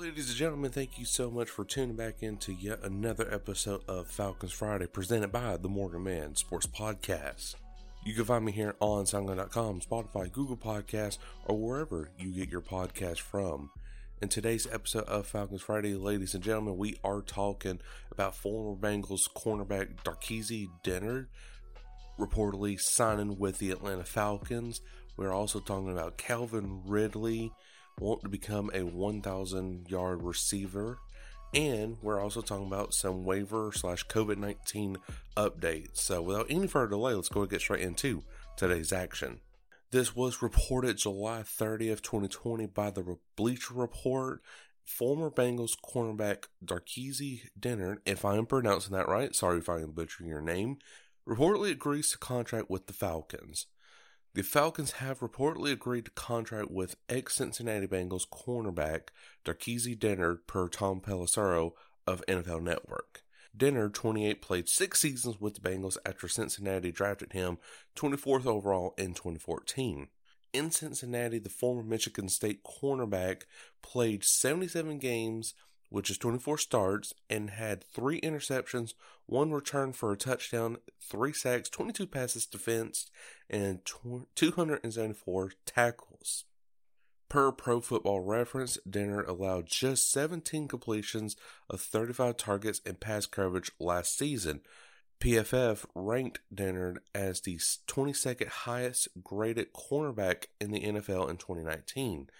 Ladies and gentlemen. Thank you so much for tuning back into yet another episode of Falcons Friday presented by the Morgan Man Sports Podcast. You can find me here on SoundCloud.com, Spotify, Google Podcasts, or wherever you get your podcast from. In today's episode of Falcons Friday, ladies and gentlemen, we are talking about former Bengals cornerback Darqueze Dennard reportedly signing with the Atlanta Falcons. We're also talking about Calvin Ridley wanting to become a 1,000 yard receiver. And we're also talking about some waiver slash COVID 19 updates. So without any further delay, let's go and get straight into today's action. This was reported July 30th, 2020 by the Bleacher Report. Former Bengals cornerback Darqueze Dennard, if I am pronouncing that right, sorry if I am butchering your name, reportedly agrees to contract with the Falcons. The Falcons have reportedly agreed to contract with ex Cincinnati Bengals cornerback Darqueze Dennard per Tom Pelissero of NFL Network. Dennard, 28, played six seasons with the Bengals after Cincinnati drafted him 24th overall in 2014. In Cincinnati, the former Michigan State cornerback played 77 games, which is 24 starts, and had three interceptions, one return for a touchdown, three sacks, 22 passes defensed, and 274 tackles. Per Pro Football Reference, Dennard allowed just 17 completions of 35 targets and pass coverage last season. PFF ranked Dennard as the 22nd highest graded cornerback in the NFL in 2019.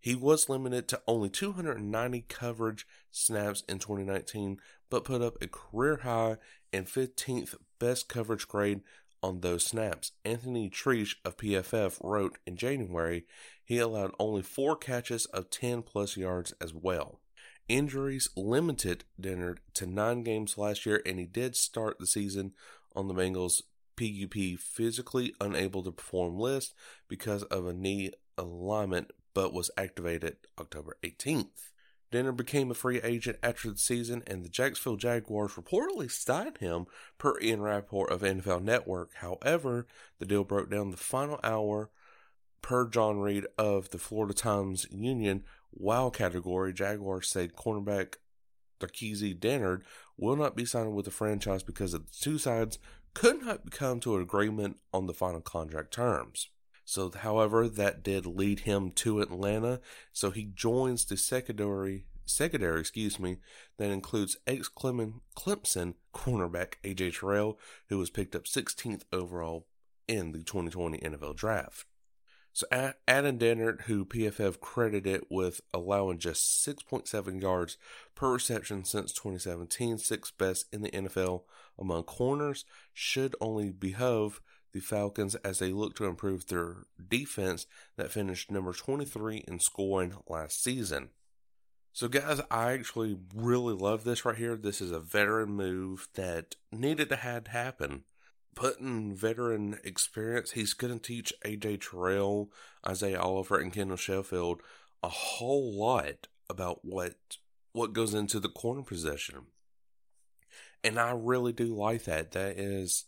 He was limited to only 290 coverage snaps in 2019, but put up a career high and 15th best coverage grade on those snaps. Anthony Treash of PFF wrote in January he allowed only four catches of 10 plus yards as well. Injuries limited Dennard to nine games last year, and he did start the season on the Bengals' PUP physically unable to perform list because of a knee alignment, but was activated October 18th. Dennard became a free agent after the season, and the Jacksonville Jaguars reportedly signed him per Ian Rapoport of NFL Network. However, the deal broke down the final hour per John Reid of the Florida Times Union. Wow category, Jaguars said cornerback Darqueze Dennard will not be signed with the franchise because the two sides could not come to an agreement on the final contract terms. So, however, that did lead him to Atlanta. So he joins the secondary, secondary, excuse me, that includes ex Clemson cornerback AJ Terrell, who was picked up 16th overall in the 2020 NFL Draft. So Adam Dennard, who PFF credited with allowing just 6.7 yards per reception since 2017, sixth best in the NFL among corners, should only behove the Falcons as they look to improve their defense that finished number 23 in scoring last season. So, guys, I actually really love this right here. This is a veteran move that needed to have happen. Putting veteran experience, he's going to teach AJ Terrell, Isaiah Oliver, and Kendall Sheffield a whole lot about what what goes into the corner position. And I really do like that. That is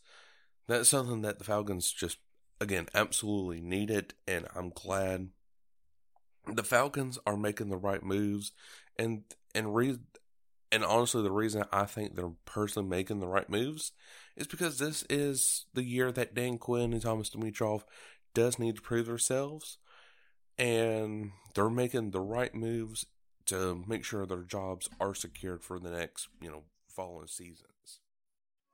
that's something that the Falcons just again absolutely needed, and I'm glad the Falcons are making the right moves, and and re- and honestly, the reason I think they're personally making the right moves is because this is the year that Dan Quinn and Thomas Dimitroff does need to prove themselves, and they're making the right moves to make sure their jobs are secured for the next, you know, following seasons.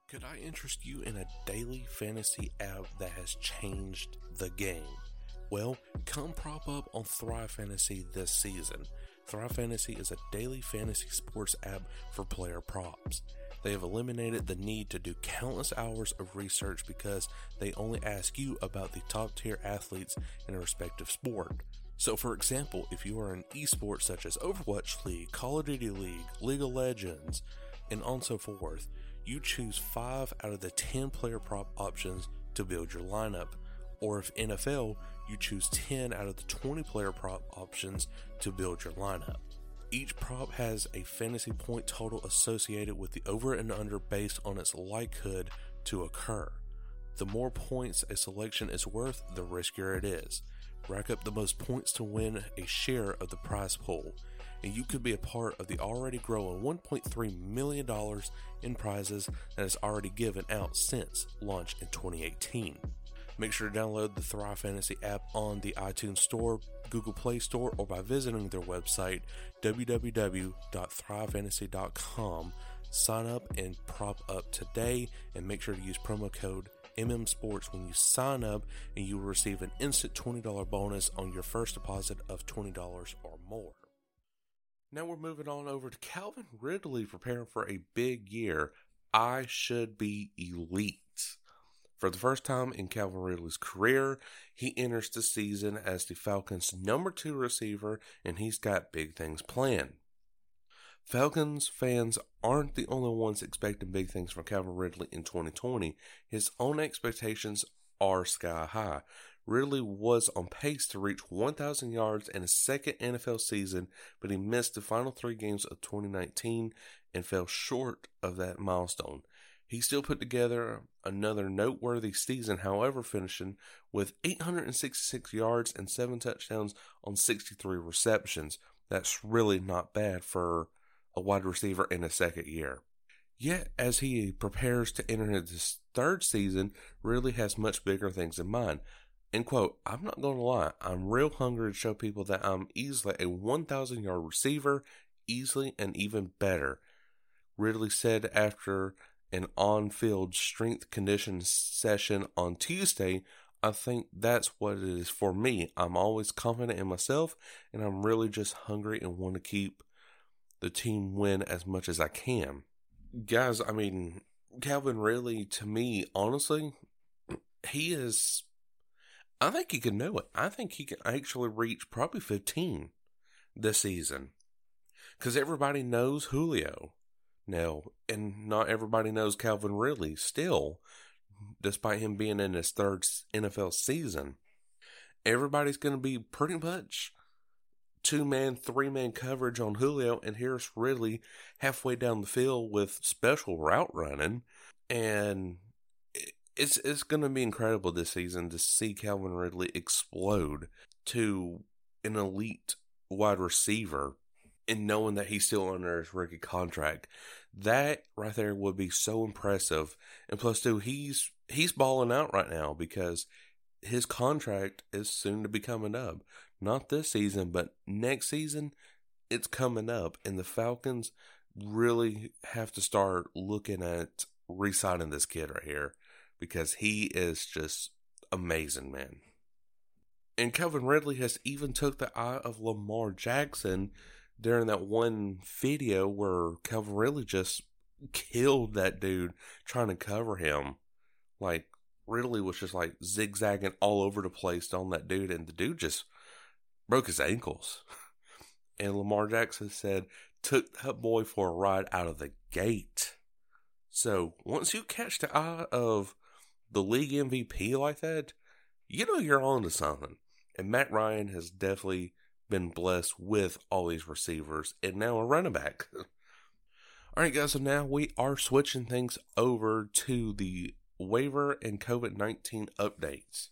Could I interest you in a daily fantasy app that has changed the game? Well, come prop up on Thrive Fantasy this season. Thrive Fantasy is a daily fantasy sports app for player props. They have eliminated the need to do countless hours of research because they only ask you about the top tier athletes in a respective sport. So, for example, if you are an esports such as Overwatch League, Call of Duty League, League of Legends, and on so forth, you choose 5 out of the 10 player prop options to build your lineup. Or if NFL, you choose 10 out of the 20 player prop options to build your lineup. Each prop has a fantasy point total associated with the over and under based on its likelihood to occur. The more points a selection is worth, the riskier it is. Rack up the most points to win a share of the prize pool, and you could be a part of the already growing $1.3 million in prizes that is already given out since launch in 2018. Make sure to download the Thrive Fantasy app on the iTunes Store, Google Play Store, or by visiting their website, www.thrivefantasy.com. Sign up and prop up today, and make sure to use promo code MM Sports when you sign up, and you will receive an instant $20 bonus on your first deposit of $20 or more. Now we're moving on over to Calvin Ridley preparing for a big year. I should be elite. For the first time in Calvin Ridley's career, he enters the season as the Falcons' number two receiver, and he's got big things planned. Falcons fans aren't the only ones expecting big things from Calvin Ridley in 2020. His own expectations are sky high. Ridley was on pace to reach 1,000 yards in his second NFL season, but he missed the final three games of 2019 and fell short of that milestone. He still put together another noteworthy season, however, finishing with 866 yards and 7 touchdowns on 63 receptions. That's really not bad for a wide receiver in a second year. Yet, as he prepares to enter his third season, really has much bigger things in mind. And quote, I'm not going to lie, I'm real hungry to show people that I'm easily a 1,000 yard receiver, easily and even better. Ridley said after an on field strength condition session on Tuesday, I think that's what it is for me. I'm always confident in myself and I'm really just hungry and want to keep the team win as much as I can. Guys, I mean, Calvin Ridley, to me, honestly, he is. I think he can do it. I think he can actually reach probably 15 this season. Because everybody knows Julio now, and not everybody knows Calvin Ridley still, despite him being in his third NFL season. Everybody's going to be pretty much two man, three man coverage on Julio, and here's Ridley halfway down the field with special route running. And it's it's going to be incredible this season to see Calvin Ridley explode to an elite wide receiver and knowing that he's still under his rookie contract, that right there would be so impressive. And plus, two, he's he's balling out right now because his contract is soon to be coming up. Not this season, but next season, it's coming up, and the Falcons really have to start looking at re-signing this kid right here because he is just amazing, man. And Calvin Ridley has even took the eye of Lamar Jackson during that one video where Calvin Ridley just killed that dude trying to cover him. Like Ridley was just like zigzagging all over the place on that dude, and the dude just broke his ankles. And Lamar Jackson said, took that boy for a ride out of the gate. So once you catch the eye of the league MVP like that, you know you're on to something. And Matt Ryan has definitely been blessed with all these receivers and now a running back. all right, guys, so now we are switching things over to the waiver and COVID 19 updates.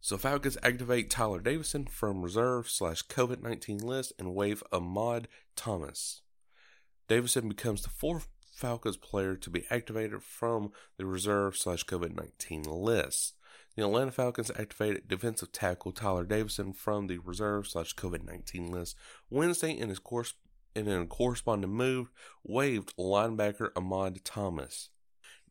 So Falcons activate Tyler Davison from reserve slash COVID 19 list and waive Ahmad Thomas. Davison becomes the fourth Falcons player to be activated from the reserve slash COVID 19 list. The Atlanta Falcons activated defensive tackle Tyler Davison from the reserve slash COVID 19 list Wednesday in his course in a corresponding move, waived linebacker Ahmad Thomas.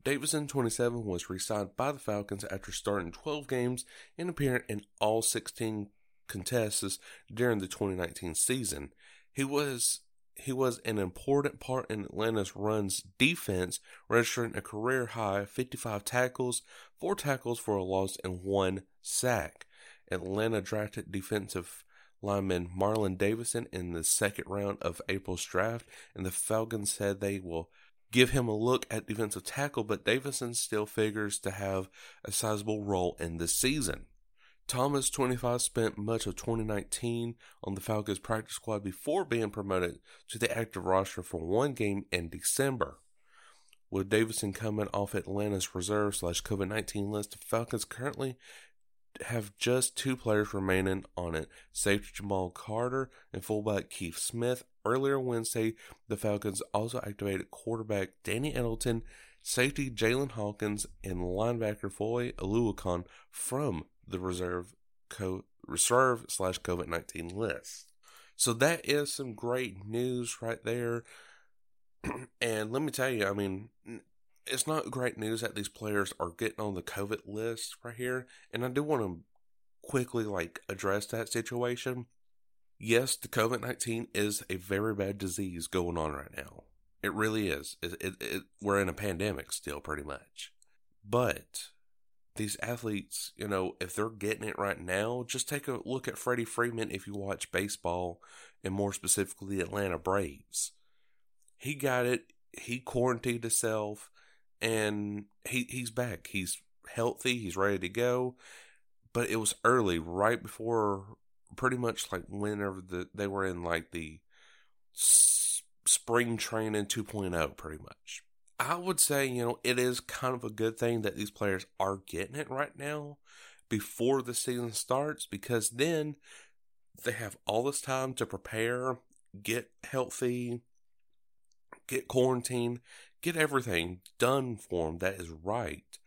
Davison, 27, was re signed by the Falcons after starting 12 games and appearing in all 16 contests during the 2019 season. He was he was an important part in Atlanta's run's defense, registering a career high 55 tackles, 4 tackles for a loss, and 1 sack. Atlanta drafted defensive lineman Marlon Davidson in the second round of April's draft, and the Falcons said they will give him a look at defensive tackle, but Davidson still figures to have a sizable role in this season. Thomas, 25, spent much of 2019 on the Falcons practice squad before being promoted to the active roster for one game in December. With Davidson coming off Atlanta's reserve slash COVID 19 list, the Falcons currently have just two players remaining on it safety Jamal Carter and fullback Keith Smith. Earlier Wednesday, the Falcons also activated quarterback Danny Etling, safety Jaylinn Hawkins, and linebacker Foye Oluokun from the reserve co- reserve slash COVID nineteen list. So that is some great news right there. and let me tell you, I mean, it's not great news that these players are getting on the COVID list right here. And I do want to quickly like address that situation. Yes, the COVID 19 is a very bad disease going on right now. It really is. It, it, it, we're in a pandemic still, pretty much. But these athletes, you know, if they're getting it right now, just take a look at Freddie Freeman if you watch baseball and more specifically the Atlanta Braves. He got it, he quarantined himself, and he he's back. He's healthy, he's ready to go. But it was early, right before pretty much like whenever the they were in like the spring training 2.0 pretty much. I would say, you know, it is kind of a good thing that these players are getting it right now before the season starts because then they have all this time to prepare, get healthy, get quarantine, get everything done for them that is right.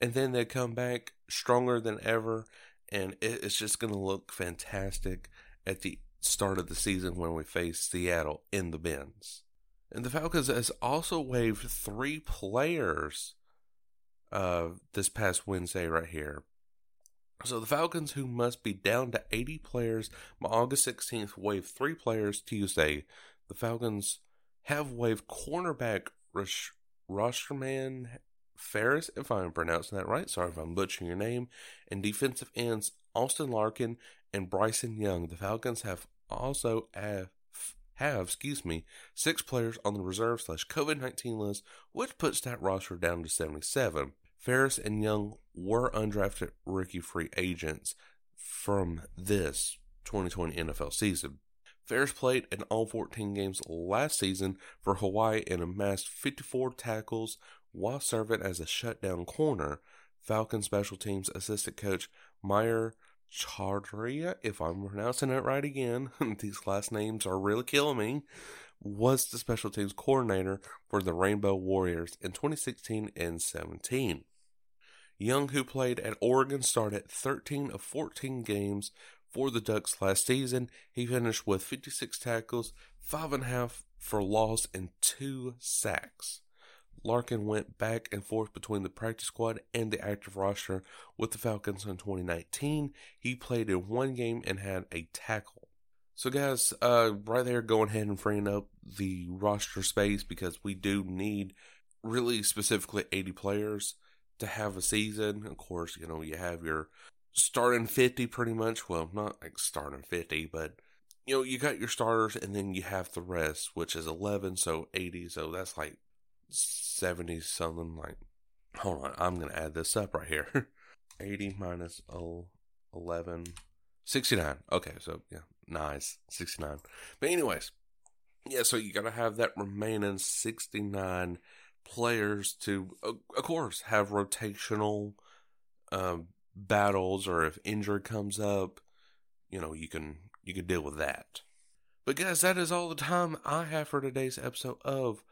And then they come back stronger than ever, and it's just going to look fantastic at the start of the season when we face Seattle in the Benz. And the Falcons has also waived three players uh, this past Wednesday, right here. So the Falcons, who must be down to 80 players by August 16th, waived three players Tuesday. The Falcons have waived cornerback Rosh- Rosterman Farris, if I'm pronouncing that right. Sorry if I'm butchering your name. And defensive ends Austin Larkin and Bryson Young. The Falcons have also have have, excuse me, six players on the reserve slash COVID 19 list, which puts that roster down to 77. Farris and Young were undrafted rookie free agents from this 2020 NFL season. Farris played in all 14 games last season for Hawaii and amassed 54 tackles while serving as a shutdown corner. Falcon special teams assistant coach Mayur Chaudhari, if I'm pronouncing it right again, these last names are really killing me, was the special teams coordinator for the Rainbow Warriors in 2016 and 17. Young, who played at Oregon, started 13 of 14 games for the Ducks last season. He finished with 56 tackles, five and a half for loss, and two sacks. Larkin went back and forth between the practice squad and the active roster with the Falcons in 2019. He played in one game and had a tackle. So, guys, uh, right there, going ahead and freeing up the roster space because we do need really specifically 80 players to have a season. Of course, you know, you have your starting 50 pretty much. Well, not like starting 50, but you know, you got your starters and then you have the rest, which is 11, so 80. So that's like 70 something like hold on i'm gonna add this up right here. 80 minus 11 69 okay so yeah nice 69 but anyways yeah so you gotta have that remaining 69 players to of course have rotational um, battles or if injury comes up you know you can you can deal with that. But guys that is all the time i have for today's episode of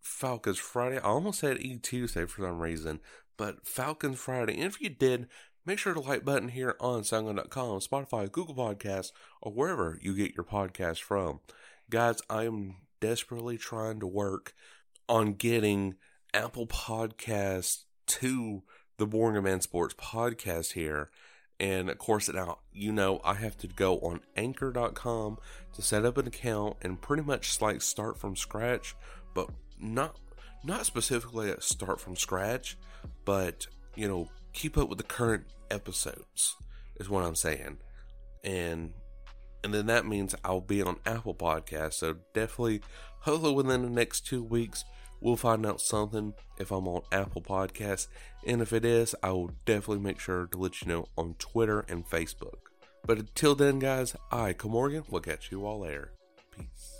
Falcons Friday. I almost said E Tuesday for some reason, but Falcons Friday. And if you did, make sure to like button here on SoundCloud.com, Spotify, Google Podcasts, or wherever you get your podcast from. Guys, I am desperately trying to work on getting Apple Podcasts to the Morgan Man Sports podcast here. And of course, now you know I have to go on anchor.com to set up an account and pretty much like start from scratch, but not not specifically a start from scratch, but you know, keep up with the current episodes is what I'm saying. And and then that means I'll be on Apple Podcasts. So definitely hopefully within the next two weeks we'll find out something if I'm on Apple Podcasts. And if it is, I will definitely make sure to let you know on Twitter and Facebook. But until then, guys, I, Cole Morgan, will catch you all there. Peace.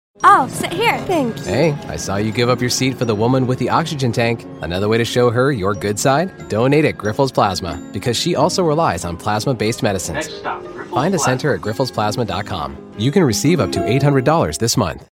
Oh, sit here. Thank you. Hey, I saw you give up your seat for the woman with the oxygen tank. Another way to show her your good side? Donate at Grifols Plasma, because she also relies on plasma-based medicines. Next stop, Find a center at grifolsplasma.com. You can receive up to $800 this month.